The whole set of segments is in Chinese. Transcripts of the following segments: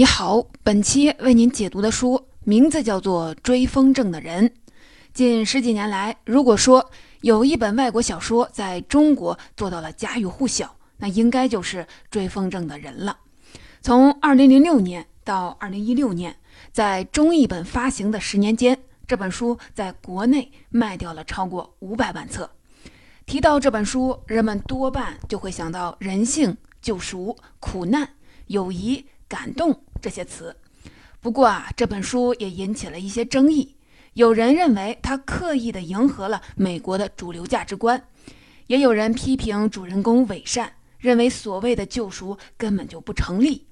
你好，本期为您解读的书名字叫做《追风筝的人》。近十几年来，如果说有一本外国小说在中国做到了家喻户晓，那应该就是《追风筝的人》了。从2006年到2016年，在中译本发行的十年间，这本书在国内卖掉了超过五百万册。提到这本书，人们多半就会想到人性、救赎、苦难、友谊。感动这些词，不过啊，这本书也引起了一些争议。有人认为他刻意的迎合了美国的主流价值观，也有人批评主人公伪善，认为所谓的救赎根本就不成立。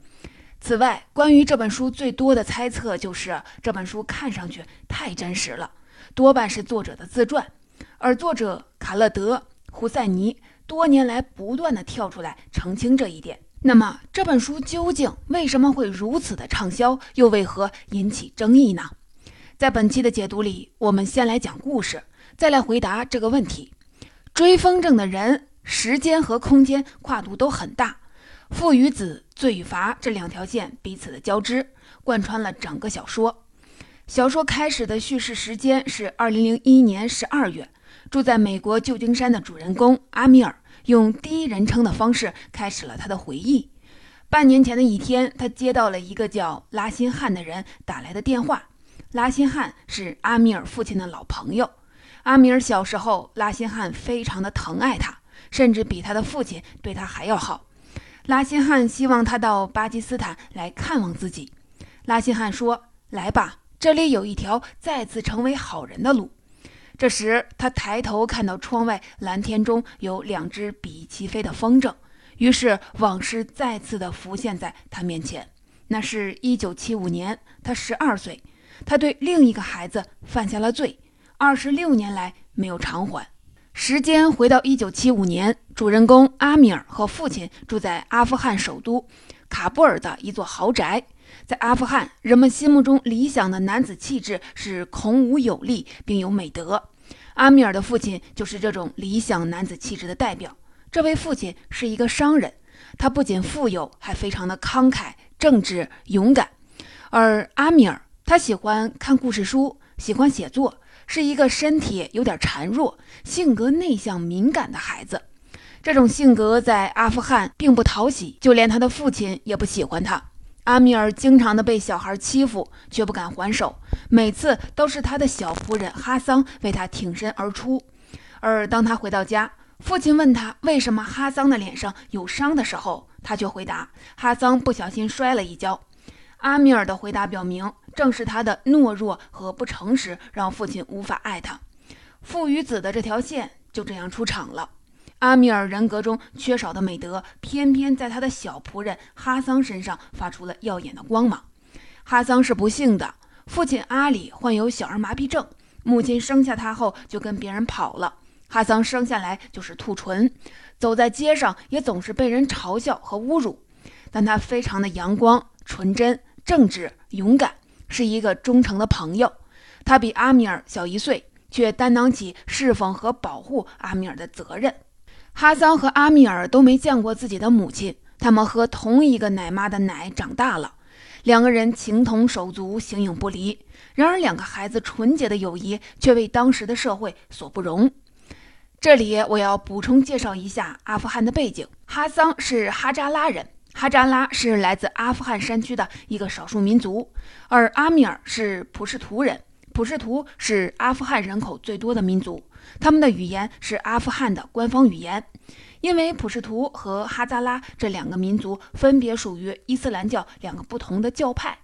此外，关于这本书最多的猜测就是这本书看上去太真实了，多半是作者的自传，而作者卡勒德·胡塞尼多年来不断的跳出来澄清这一点。那么这本书究竟为什么会如此的畅销，又为何引起争议呢？在本期的解读里，我们先来讲故事，再来回答这个问题。追风筝的人，时间和空间跨度都很大，父与子、罪与罚这两条线彼此的交织，贯穿了整个小说。小说开始的叙事时间是二零零一年十二月，住在美国旧金山的主人公阿米尔。用第一人称的方式开始了他的回忆。半年前的一天，他接到了一个叫拉辛汉的人打来的电话。拉辛汉是阿米尔父亲的老朋友。阿米尔小时候，拉辛汉非常的疼爱他，甚至比他的父亲对他还要好。拉辛汉希望他到巴基斯坦来看望自己。拉辛汉说：“来吧，这里有一条再次成为好人的路。”这时，他抬头看到窗外蓝天中有两只比翼齐飞的风筝，于是往事再次的浮现在他面前。那是一九七五年，他十二岁，他对另一个孩子犯下了罪，二十六年来没有偿还。时间回到一九七五年，主人公阿米尔和父亲住在阿富汗首都喀布尔的一座豪宅。在阿富汗，人们心目中理想的男子气质是孔武有力，并有美德。阿米尔的父亲就是这种理想男子气质的代表。这位父亲是一个商人，他不仅富有，还非常的慷慨、正直、勇敢。而阿米尔，他喜欢看故事书，喜欢写作，是一个身体有点孱弱、性格内向敏感的孩子。这种性格在阿富汗并不讨喜，就连他的父亲也不喜欢他。阿米尔经常的被小孩欺负，却不敢还手，每次都是他的小仆人哈桑为他挺身而出。而当他回到家，父亲问他为什么哈桑的脸上有伤的时候，他却回答：“哈桑不小心摔了一跤。”阿米尔的回答表明，正是他的懦弱和不诚实让父亲无法爱他。父与子的这条线就这样出场了。阿米尔人格中缺少的美德，偏偏在他的小仆人哈桑身上发出了耀眼的光芒。哈桑是不幸的，父亲阿里患有小儿麻痹症，母亲生下他后就跟别人跑了。哈桑生下来就是兔唇，走在街上也总是被人嘲笑和侮辱。但他非常的阳光、纯真、正直、勇敢，是一个忠诚的朋友。他比阿米尔小一岁，却担当起侍奉和保护阿米尔的责任。哈桑和阿米尔都没见过自己的母亲，他们喝同一个奶妈的奶长大了，两个人情同手足，形影不离。然而，两个孩子纯洁的友谊却为当时的社会所不容。这里我要补充介绍一下阿富汗的背景：哈桑是哈扎拉人，哈扎拉是来自阿富汗山区的一个少数民族，而阿米尔是普什图人，普什图是阿富汗人口最多的民族。他们的语言是阿富汗的官方语言，因为普什图和哈扎拉这两个民族分别属于伊斯兰教两个不同的教派。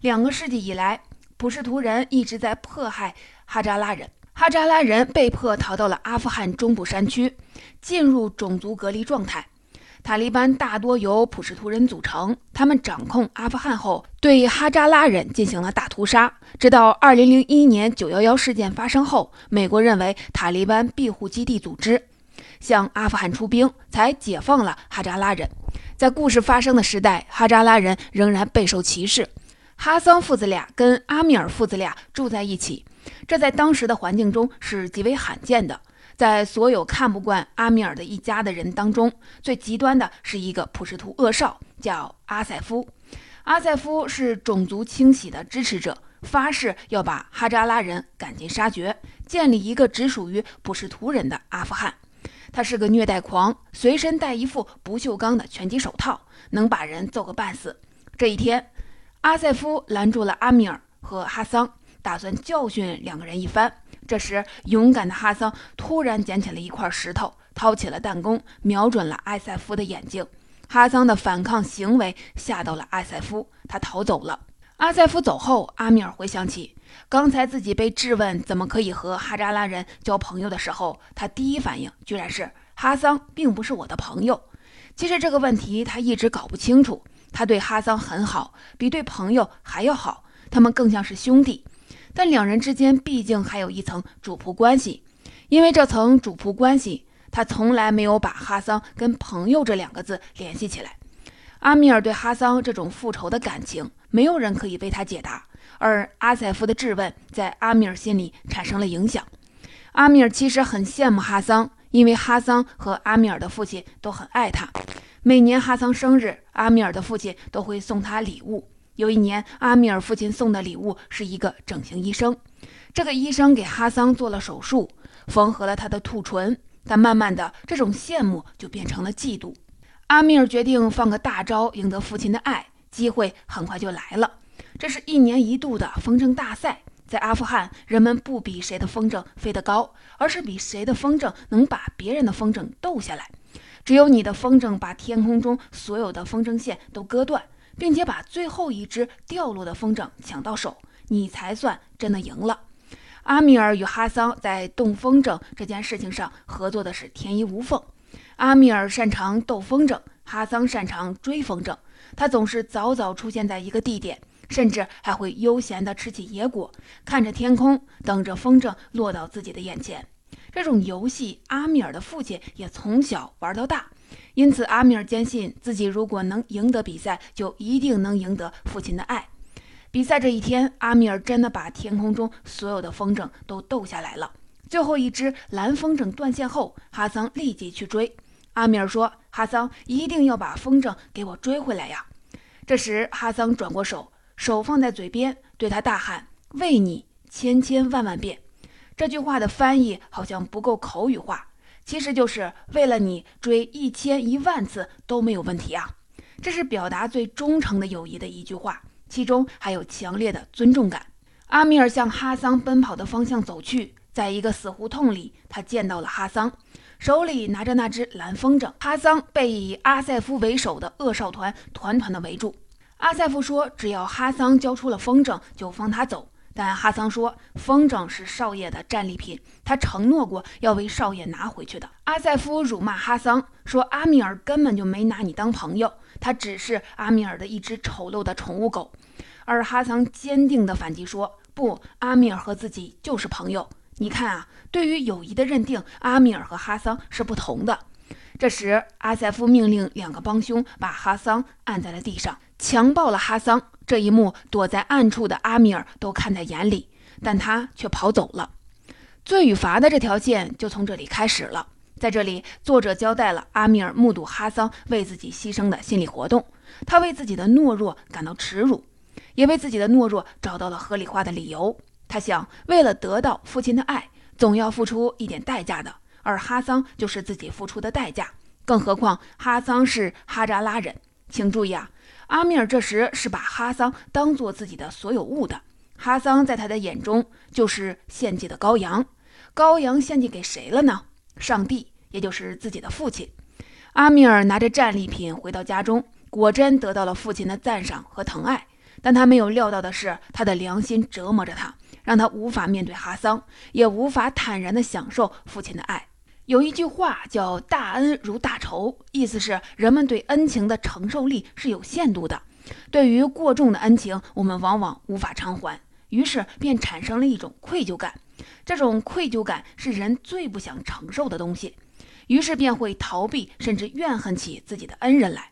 两个世纪以来，普什图人一直在迫害哈扎拉人，哈扎拉人被迫逃到了阿富汗中部山区，进入种族隔离状态。塔利班大多由普什图人组成，他们掌控阿富汗后，对哈扎拉人进行了大屠杀。直到2001年911事件发生后，美国认为塔利班庇护基地组织向阿富汗出兵，才解放了哈扎拉人。在故事发生的时代，哈扎拉人仍然备受歧视。哈桑父子俩跟阿米尔父子俩住在一起，这在当时的环境中是极为罕见的。在所有看不惯阿米尔的一家的人当中，最极端的是一个普什图恶少，叫阿塞夫。阿塞夫是种族清洗的支持者，发誓要把哈扎拉人赶尽杀绝，建立一个只属于普什图人的阿富汗。他是个虐待狂，随身带一副不锈钢的拳击手套，能把人揍个半死。这一天，阿塞夫拦住了阿米尔和哈桑，打算教训两个人一番。这时，勇敢的哈桑突然捡起了一块石头，掏起了弹弓，瞄准了艾塞夫的眼睛。哈桑的反抗行为吓到了艾塞夫，他逃走了。阿塞夫走后，阿米尔回想起刚才自己被质问怎么可以和哈扎拉人交朋友的时候，他第一反应居然是哈桑并不是我的朋友。其实这个问题他一直搞不清楚。他对哈桑很好，比对朋友还要好，他们更像是兄弟。但两人之间毕竟还有一层主仆关系，因为这层主仆关系。他从来没有把哈桑跟朋友这两个字联系起来。阿米尔对哈桑这种复仇的感情，没有人可以为他解答。而阿塞夫的质问在阿米尔心里产生了影响。阿米尔其实很羡慕哈桑，因为哈桑和阿米尔的父亲都很爱他。每年哈桑生日，阿米尔的父亲都会送他礼物。有一年，阿米尔父亲送的礼物是一个整形医生。这个医生给哈桑做了手术，缝合了他的兔唇。但慢慢的，这种羡慕就变成了嫉妒。阿米尔决定放个大招，赢得父亲的爱。机会很快就来了，这是一年一度的风筝大赛。在阿富汗，人们不比谁的风筝飞得高，而是比谁的风筝能把别人的风筝逗下来。只有你的风筝把天空中所有的风筝线都割断，并且把最后一只掉落的风筝抢到手，你才算真的赢了。阿米尔与哈桑在动风筝这件事情上合作的是天衣无缝。阿米尔擅长斗风筝，哈桑擅长追风筝。他总是早早出现在一个地点，甚至还会悠闲地吃起野果，看着天空，等着风筝落到自己的眼前。这种游戏，阿米尔的父亲也从小玩到大，因此阿米尔坚信自己如果能赢得比赛，就一定能赢得父亲的爱。比赛这一天，阿米尔真的把天空中所有的风筝都逗下来了。最后一只蓝风筝断线后，哈桑立即去追。阿米尔说：“哈桑一定要把风筝给我追回来呀！”这时，哈桑转过手，手放在嘴边，对他大喊：“为你千千万万遍。”这句话的翻译好像不够口语化，其实就是为了你追一千一万次都没有问题啊！这是表达最忠诚的友谊的一句话。其中还有强烈的尊重感。阿米尔向哈桑奔跑的方向走去，在一个死胡同里，他见到了哈桑，手里拿着那只蓝风筝。哈桑被以阿塞夫为首的恶少团团团的围住。阿塞夫说：“只要哈桑交出了风筝，就放他走。”但哈桑说：“风筝是少爷的战利品，他承诺过要为少爷拿回去的。”阿塞夫辱骂哈桑说：“阿米尔根本就没拿你当朋友。”他只是阿米尔的一只丑陋的宠物狗，而哈桑坚定地反击说：“不，阿米尔和自己就是朋友。你看啊，对于友谊的认定，阿米尔和哈桑是不同的。”这时，阿塞夫命令两个帮凶把哈桑按在了地上，强暴了哈桑。这一幕，躲在暗处的阿米尔都看在眼里，但他却跑走了。罪与罚的这条线就从这里开始了。在这里，作者交代了阿米尔目睹哈桑为自己牺牲的心理活动。他为自己的懦弱感到耻辱，也为自己的懦弱找到了合理化的理由。他想，为了得到父亲的爱，总要付出一点代价的，而哈桑就是自己付出的代价。更何况，哈桑是哈扎拉人。请注意啊，阿米尔这时是把哈桑当做自己的所有物的。哈桑在他的眼中就是献祭的羔羊。羔羊献祭给谁了呢？上帝，也就是自己的父亲，阿米尔拿着战利品回到家中，果真得到了父亲的赞赏和疼爱。但他没有料到的是，他的良心折磨着他，让他无法面对哈桑，也无法坦然地享受父亲的爱。有一句话叫“大恩如大仇”，意思是人们对恩情的承受力是有限度的。对于过重的恩情，我们往往无法偿还，于是便产生了一种愧疚感。这种愧疚感是人最不想承受的东西，于是便会逃避，甚至怨恨起自己的恩人来。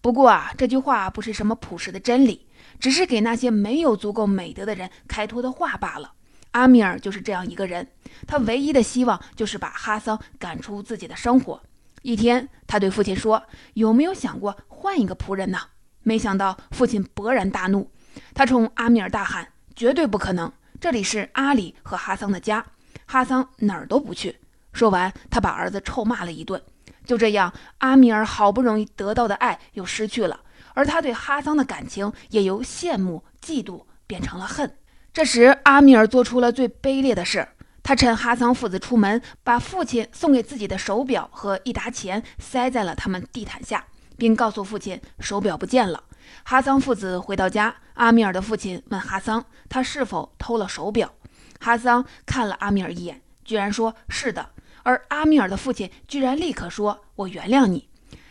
不过啊，这句话不是什么朴实的真理，只是给那些没有足够美德的人开脱的话罢了。阿米尔就是这样一个人，他唯一的希望就是把哈桑赶出自己的生活。一天，他对父亲说：“有没有想过换一个仆人呢？”没想到父亲勃然大怒，他冲阿米尔大喊：“绝对不可能！这里是阿里和哈桑的家，哈桑哪儿都不去。”说完，他把儿子臭骂了一顿。就这样，阿米尔好不容易得到的爱又失去了，而他对哈桑的感情也由羡慕、嫉妒变成了恨。这时，阿米尔做出了最卑劣的事。他趁哈桑父子出门，把父亲送给自己的手表和一沓钱塞在了他们地毯下，并告诉父亲手表不见了。哈桑父子回到家，阿米尔的父亲问哈桑，他是否偷了手表？哈桑看了阿米尔一眼，居然说是的。而阿米尔的父亲居然立刻说：“我原谅你。”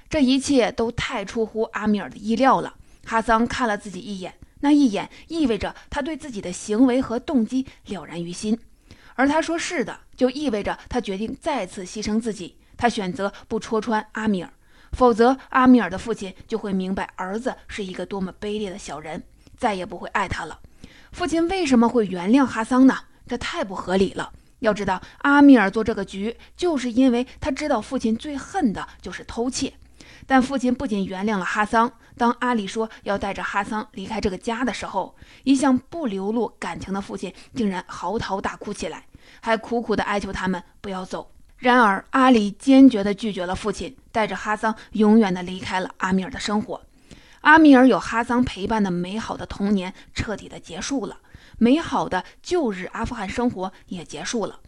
这一切都太出乎阿米尔的意料了。哈桑看了自己一眼，那一眼意味着他对自己的行为和动机了然于心。而他说是的，就意味着他决定再次牺牲自己。他选择不戳穿阿米尔，否则阿米尔的父亲就会明白儿子是一个多么卑劣的小人，再也不会爱他了。父亲为什么会原谅哈桑呢？这太不合理了。要知道，阿米尔做这个局，就是因为他知道父亲最恨的就是偷窃。但父亲不仅原谅了哈桑，当阿里说要带着哈桑离开这个家的时候，一向不流露感情的父亲竟然嚎啕大哭起来，还苦苦地哀求他们不要走。然而，阿里坚决地拒绝了父亲，带着哈桑永远地离开了阿米尔的生活。阿米尔有哈桑陪伴的美好的童年彻底地结束了。美好的旧日阿富汗生活也结束了，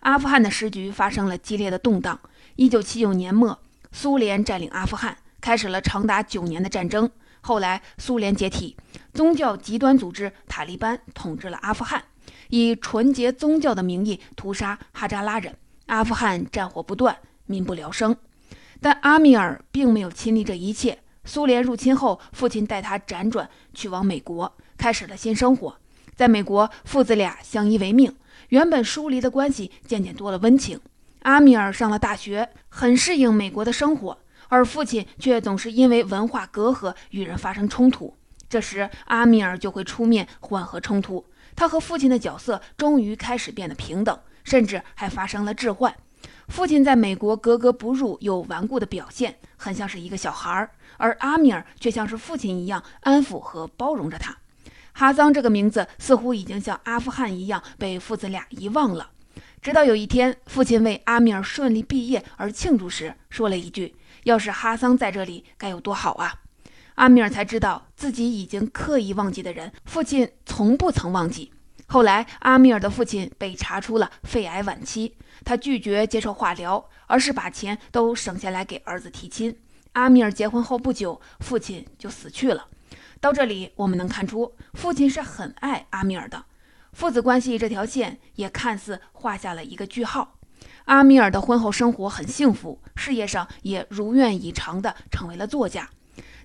阿富汗的时局发生了激烈的动荡。一九七九年末，苏联占领阿富汗，开始了长达九年的战争。后来，苏联解体，宗教极端组织塔利班统治了阿富汗，以纯洁宗教的名义屠杀哈扎拉人，阿富汗战火不断，民不聊生。但阿米尔并没有亲历这一切。苏联入侵后，父亲带他辗转去往美国，开始了新生活。在美国，父子俩相依为命，原本疏离的关系渐渐多了温情。阿米尔上了大学，很适应美国的生活，而父亲却总是因为文化隔阂与人发生冲突。这时，阿米尔就会出面缓和冲突。他和父亲的角色终于开始变得平等，甚至还发生了置换。父亲在美国格格不入又顽固的表现，很像是一个小孩儿，而阿米尔却像是父亲一样安抚和包容着他。哈桑这个名字似乎已经像阿富汗一样被父子俩遗忘了。直到有一天，父亲为阿米尔顺利毕业而庆祝时，说了一句：“要是哈桑在这里，该有多好啊！”阿米尔才知道自己已经刻意忘记的人，父亲从不曾忘记。后来，阿米尔的父亲被查出了肺癌晚期，他拒绝接受化疗，而是把钱都省下来给儿子提亲。阿米尔结婚后不久，父亲就死去了。到这里，我们能看出父亲是很爱阿米尔的，父子关系这条线也看似画下了一个句号。阿米尔的婚后生活很幸福，事业上也如愿以偿地成为了作家，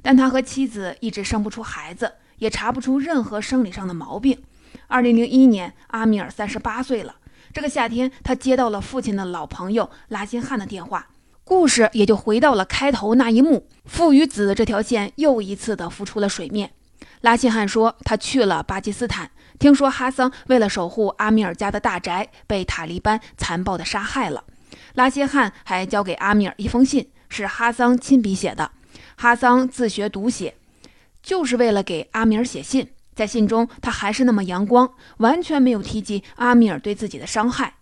但他和妻子一直生不出孩子，也查不出任何生理上的毛病。二零零一年，阿米尔三十八岁了，这个夏天，他接到了父亲的老朋友拉辛汉的电话。故事也就回到了开头那一幕，父与子这条线又一次的浮出了水面。拉希汉说，他去了巴基斯坦，听说哈桑为了守护阿米尔家的大宅，被塔利班残暴地杀害了。拉希汉还交给阿米尔一封信，是哈桑亲笔写的。哈桑自学读写，就是为了给阿米尔写信。在信中，他还是那么阳光，完全没有提及阿米尔对自己的伤害，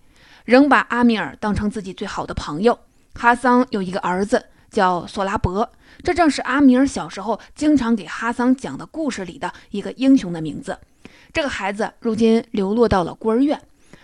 仍把阿米尔当成自己最好的朋友。哈桑有一个儿子叫索拉伯，这正是阿米尔小时候经常给哈桑讲的故事里的一个英雄的名字。这个孩子如今流落到了孤儿院。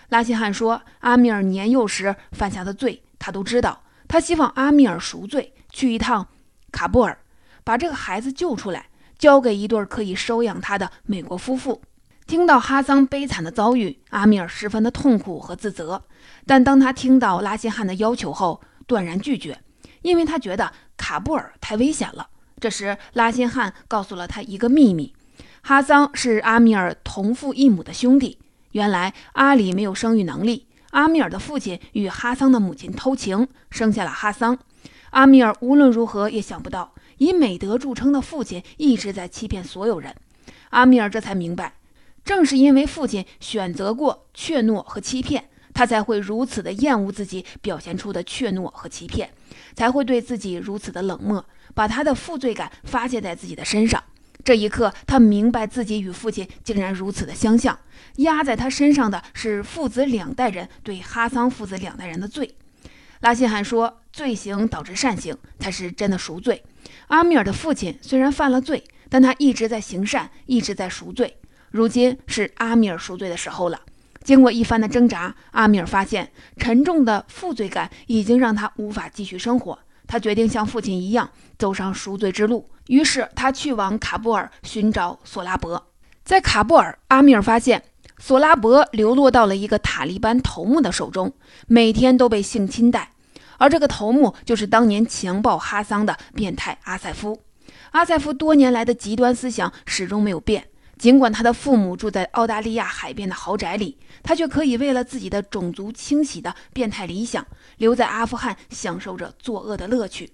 拉希汉说，阿米尔年幼时犯下的罪他都知道，他希望阿米尔赎罪，去一趟喀布尔，把这个孩子救出来，交给一对可以收养他的美国夫妇。听到哈桑悲惨的遭遇，阿米尔十分的痛苦和自责。但当他听到拉希汉的要求后，断然拒绝，因为他觉得卡布尔太危险了。这时，拉辛汉告诉了他一个秘密：哈桑是阿米尔同父异母的兄弟。原来，阿里没有生育能力，阿米尔的父亲与哈桑的母亲偷情，生下了哈桑。阿米尔无论如何也想不到，以美德著称的父亲一直在欺骗所有人。阿米尔这才明白，正是因为父亲选择过怯懦和欺骗。他才会如此的厌恶自己表现出的怯懦和欺骗，才会对自己如此的冷漠，把他的负罪感发泄在自己的身上。这一刻，他明白自己与父亲竟然如此的相像。压在他身上的是父子两代人对哈桑父子两代人的罪。拉辛罕说：“罪行导致善行，才是真的赎罪。”阿米尔的父亲虽然犯了罪，但他一直在行善，一直在赎罪。如今是阿米尔赎罪的时候了。经过一番的挣扎，阿米尔发现沉重的负罪感已经让他无法继续生活。他决定像父亲一样走上赎罪之路。于是他去往卡布尔寻找索拉伯。在卡布尔，阿米尔发现索拉伯流落到了一个塔利班头目的手中，每天都被性侵带。而这个头目就是当年强暴哈桑的变态阿塞夫。阿塞夫多年来的极端思想始终没有变。尽管他的父母住在澳大利亚海边的豪宅里，他却可以为了自己的种族清洗的变态理想，留在阿富汗享受着作恶的乐趣。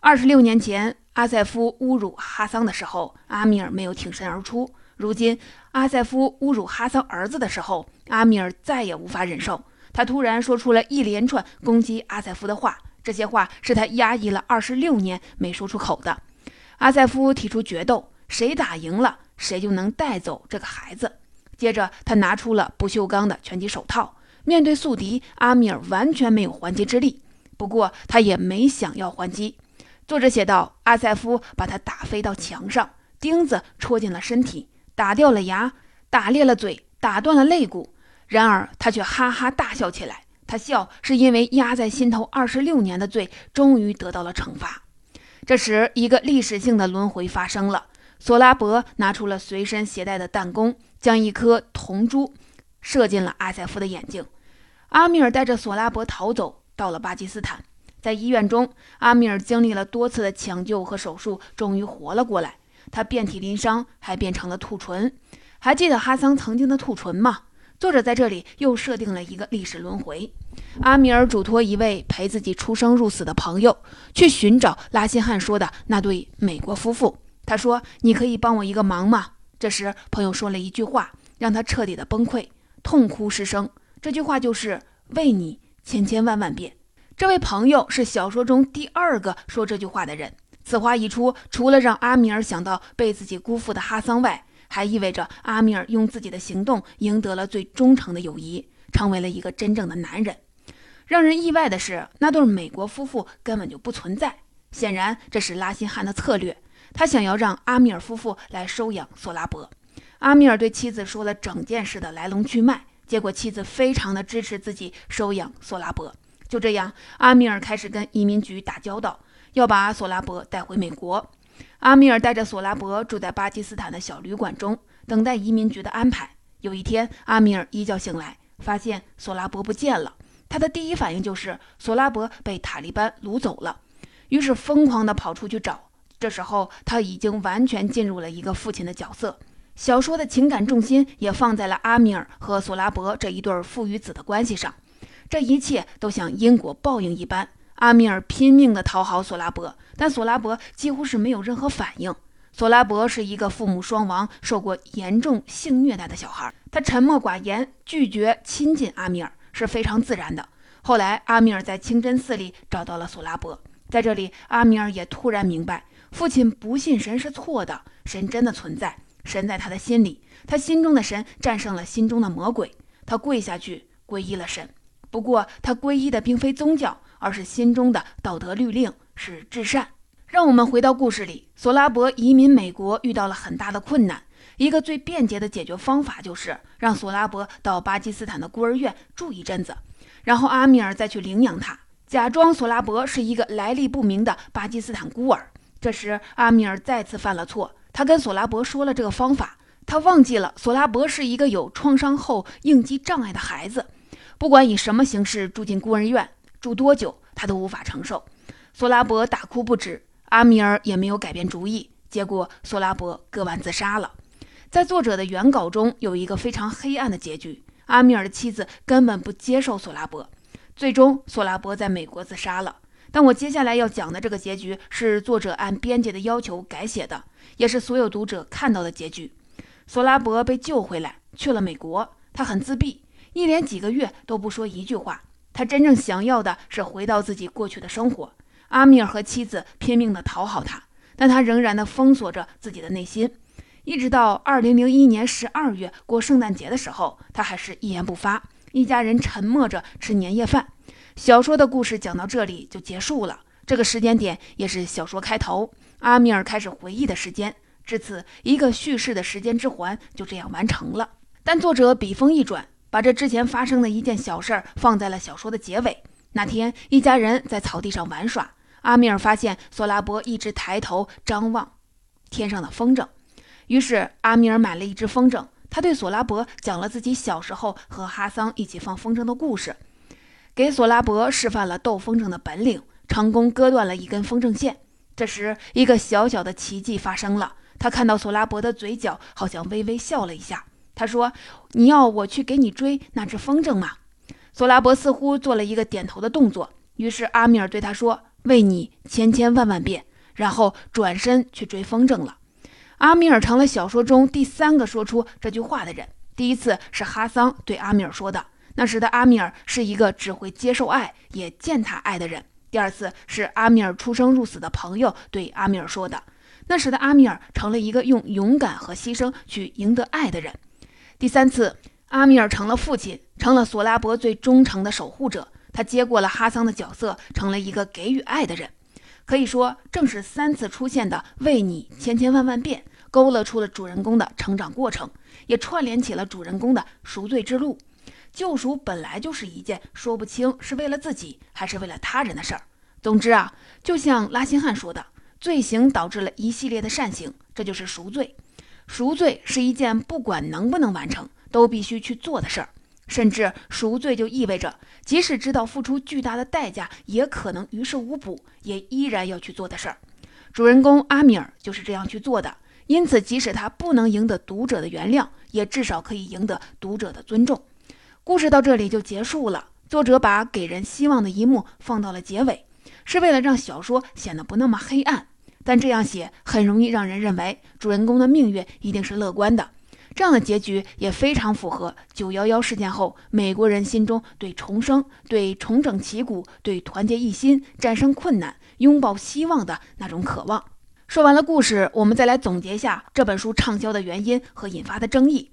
二十六年前，阿塞夫侮辱哈桑的时候，阿米尔没有挺身而出；如今，阿塞夫侮辱哈桑儿子的时候，阿米尔再也无法忍受。他突然说出了一连串攻击阿塞夫的话，这些话是他压抑了二十六年没说出口的。阿塞夫提出决斗，谁打赢了？谁就能带走这个孩子。接着，他拿出了不锈钢的拳击手套。面对宿敌，阿米尔完全没有还击之力。不过，他也没想要还击。作者写道：“阿塞夫把他打飞到墙上，钉子戳进了身体，打掉了牙，打裂了嘴，打断了肋骨。然而，他却哈哈大笑起来。他笑是因为压在心头二十六年的罪终于得到了惩罚。这时，一个历史性的轮回发生了。”索拉伯拿出了随身携带的弹弓，将一颗铜珠射进了阿塞夫的眼睛。阿米尔带着索拉伯逃走，到了巴基斯坦。在医院中，阿米尔经历了多次的抢救和手术，终于活了过来。他遍体鳞伤，还变成了兔唇。还记得哈桑曾经的兔唇吗？作者在这里又设定了一个历史轮回。阿米尔嘱托一位陪自己出生入死的朋友，去寻找拉辛汉说的那对美国夫妇。他说：“你可以帮我一个忙吗？”这时，朋友说了一句话，让他彻底的崩溃，痛哭失声。这句话就是“为你千千万万遍”。这位朋友是小说中第二个说这句话的人。此话一出，除了让阿米尔想到被自己辜负的哈桑外，还意味着阿米尔用自己的行动赢得了最忠诚的友谊，成为了一个真正的男人。让人意外的是，那对美国夫妇根本就不存在。显然，这是拉辛汉的策略。他想要让阿米尔夫妇来收养索拉伯。阿米尔对妻子说了整件事的来龙去脉，结果妻子非常的支持自己收养索拉伯。就这样，阿米尔开始跟移民局打交道，要把索拉伯带回美国。阿米尔带着索拉伯住在巴基斯坦的小旅馆中，等待移民局的安排。有一天，阿米尔一觉醒来，发现索拉伯不见了。他的第一反应就是索拉伯被塔利班掳走了，于是疯狂地跑出去找。这时候，他已经完全进入了一个父亲的角色。小说的情感重心也放在了阿米尔和索拉伯这一对父与子的关系上。这一切都像因果报应一般。阿米尔拼命地讨好索拉伯，但索拉伯几乎是没有任何反应。索拉伯是一个父母双亡、受过严重性虐待的小孩，他沉默寡言，拒绝亲近阿米尔是非常自然的。后来，阿米尔在清真寺里找到了索拉伯，在这里，阿米尔也突然明白。父亲不信神是错的，神真的存在，神在他的心里，他心中的神战胜了心中的魔鬼，他跪下去皈依了神。不过，他皈依的并非宗教，而是心中的道德律令，是至善。让我们回到故事里，索拉伯移民美国遇到了很大的困难，一个最便捷的解决方法就是让索拉伯到巴基斯坦的孤儿院住一阵子，然后阿米尔再去领养他，假装索拉伯是一个来历不明的巴基斯坦孤儿。这时，阿米尔再次犯了错。他跟索拉伯说了这个方法，他忘记了索拉伯是一个有创伤后应激障碍的孩子，不管以什么形式住进孤儿院，住多久，他都无法承受。索拉伯大哭不止，阿米尔也没有改变主意。结果，索拉伯割腕自杀了。在作者的原稿中有一个非常黑暗的结局：阿米尔的妻子根本不接受索拉伯，最终索拉伯在美国自杀了。但我接下来要讲的这个结局是作者按编辑的要求改写的，也是所有读者看到的结局。索拉伯被救回来，去了美国。他很自闭，一连几个月都不说一句话。他真正想要的是回到自己过去的生活。阿米尔和妻子拼命地讨好他，但他仍然地封锁着自己的内心。一直到二零零一年十二月过圣诞节的时候，他还是一言不发，一家人沉默着吃年夜饭。小说的故事讲到这里就结束了，这个时间点也是小说开头，阿米尔开始回忆的时间。至此，一个叙事的时间之环就这样完成了。但作者笔锋一转，把这之前发生的一件小事儿放在了小说的结尾。那天，一家人在草地上玩耍，阿米尔发现索拉伯一直抬头张望天上的风筝，于是阿米尔买了一只风筝。他对索拉伯讲了自己小时候和哈桑一起放风筝的故事，给索拉伯示范了斗风筝的本领，成功割断了一根风筝线。这时，一个小小的奇迹发生了。他看到索拉伯的嘴角好像微微笑了一下。他说：“你要我去给你追那只风筝吗？”索拉伯似乎做了一个点头的动作。于是阿米尔对他说：“为你千千万万遍。”然后转身去追风筝了。阿米尔成了小说中第三个说出这句话的人。第一次是哈桑对阿米尔说的，那时的阿米尔是一个只会接受爱也践踏爱的人。第二次是阿米尔出生入死的朋友对阿米尔说的。那时的阿米尔成了一个用勇敢和牺牲去赢得爱的人。第三次，阿米尔成了父亲，成了索拉伯最忠诚的守护者。他接过了哈桑的角色，成了一个给予爱的人。可以说，正是三次出现的“为你千千万万遍”，勾勒出了主人公的成长过程，也串联起了主人公的赎罪之路。救赎本来就是一件说不清是为了自己还是为了他人的事儿。总之啊，就像拉辛汉说的。罪行导致了一系列的善行，这就是赎罪。赎罪是一件不管能不能完成都必须去做的事儿，甚至赎罪就意味着，即使知道付出巨大的代价，也可能于事无补，也依然要去做的事儿。主人公阿米尔就是这样去做的，因此即使他不能赢得读者的原谅，也至少可以赢得读者的尊重。故事到这里就结束了。作者把给人希望的一幕放到了结尾，是为了让小说显得不那么黑暗。但这样写很容易让人认为主人公的命运一定是乐观的，这样的结局也非常符合九幺幺事件后美国人心中对重生、对重整旗鼓、对团结一心、战胜困难、拥抱希望的那种渴望。说完了故事，我们再来总结一下这本书畅销的原因和引发的争议。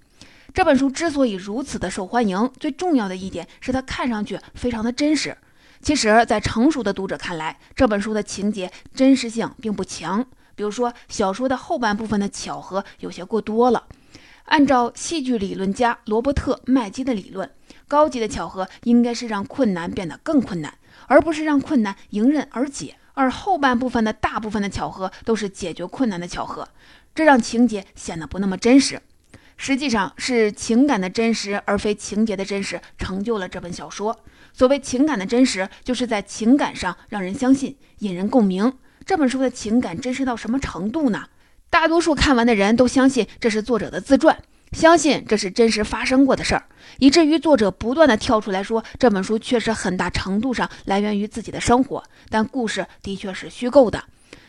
这本书之所以如此的受欢迎，最重要的一点是它看上去非常的真实。其实，在成熟的读者看来，这本书的情节真实性并不强。比如说，小说的后半部分的巧合有些过多了。按照戏剧理论家罗伯特·麦基的理论，高级的巧合应该是让困难变得更困难，而不是让困难迎刃而解。而后半部分的大部分的巧合都是解决困难的巧合，这让情节显得不那么真实。实际上是情感的真实，而非情节的真实，成就了这本小说。所谓情感的真实，就是在情感上让人相信，引人共鸣。这本书的情感真实到什么程度呢？大多数看完的人都相信这是作者的自传，相信这是真实发生过的事儿，以至于作者不断的跳出来说，这本书确实很大程度上来源于自己的生活，但故事的确是虚构的。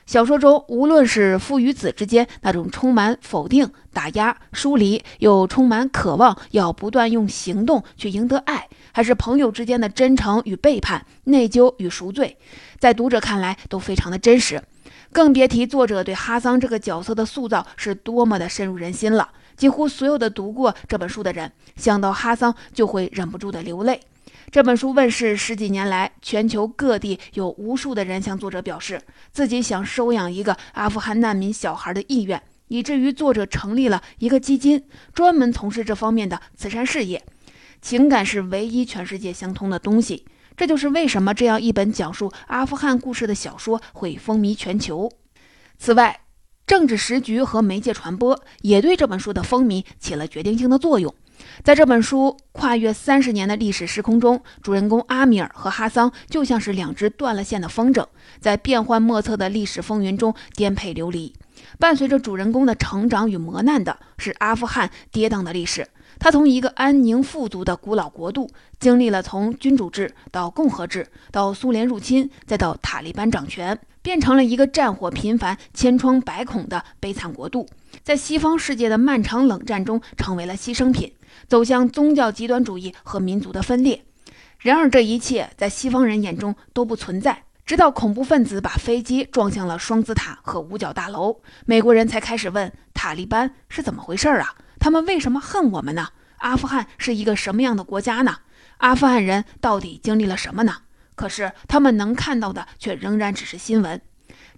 小说中，无论是父与子之间那种充满否定、打压、疏离，又充满渴望要不断用行动去赢得爱，还是朋友之间的真诚与背叛、内疚与赎罪，在读者看来都非常的真实。更别提作者对哈桑这个角色的塑造是多么的深入人心了。几乎所有的读过这本书的人，想到哈桑就会忍不住的流泪。这本书问世十几年来，全球各地有无数的人向作者表示自己想收养一个阿富汗难民小孩的意愿，以至于作者成立了一个基金，专门从事这方面的慈善事业。情感是唯一全世界相通的东西，这就是为什么这样一本讲述阿富汗故事的小说会风靡全球。此外，政治时局和媒介传播也对这本书的风靡起了决定性的作用。在这本书跨越三十年的历史时空中，主人公阿米尔和哈桑就像是两只断了线的风筝，在变幻莫测的历史风云中颠沛流离。伴随着主人公的成长与磨难的是阿富汗跌宕的历史。他从一个安宁富足的古老国度，经历了从君主制到共和制，到苏联入侵，再到塔利班掌权，变成了一个战火频繁、千疮百孔的悲惨国度。在西方世界的漫长冷战中，成为了牺牲品。走向宗教极端主义和民族的分裂。然而，这一切在西方人眼中都不存在。直到恐怖分子把飞机撞向了双子塔和五角大楼，美国人才开始问塔利班是怎么回事啊？他们为什么恨我们呢？阿富汗是一个什么样的国家呢？阿富汗人到底经历了什么呢？可是他们能看到的却仍然只是新闻。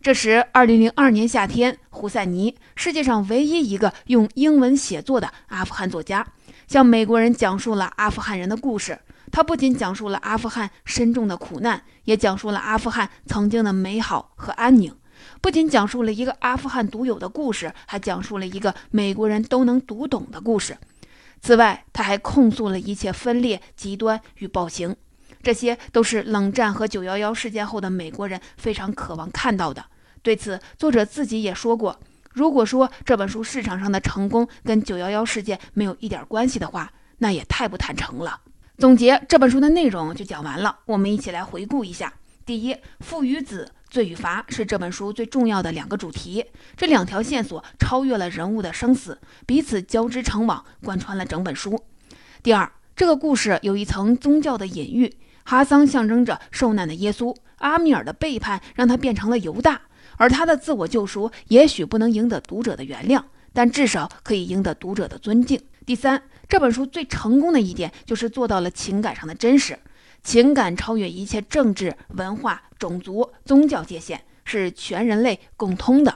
这时，二零零二年夏天，胡塞尼，世界上唯一一个用英文写作的阿富汗作家，向美国人讲述了阿富汗人的故事。他不仅讲述了阿富汗深重的苦难，也讲述了阿富汗曾经的美好和安宁。不仅讲述了一个阿富汗独有的故事，还讲述了一个美国人都能读懂的故事。此外，他还控诉了一切分裂、极端与暴行，这些都是冷战和九幺幺事件后的美国人非常渴望看到的。对此，作者自己也说过：“如果说这本书市场上的成功跟九幺幺事件没有一点关系的话，那也太不坦诚了。”总结这本书的内容就讲完了，我们一起来回顾一下：第一，父与子。罪与罚是这本书最重要的两个主题，这两条线索超越了人物的生死，彼此交织成网，贯穿了整本书。第二，这个故事有一层宗教的隐喻，哈桑象征着受难的耶稣，阿米尔的背叛让他变成了犹大，而他的自我救赎也许不能赢得读者的原谅，但至少可以赢得读者的尊敬。第三，这本书最成功的一点就是做到了情感上的真实。情感超越一切政治、文化、种族、宗教界限，是全人类共通的。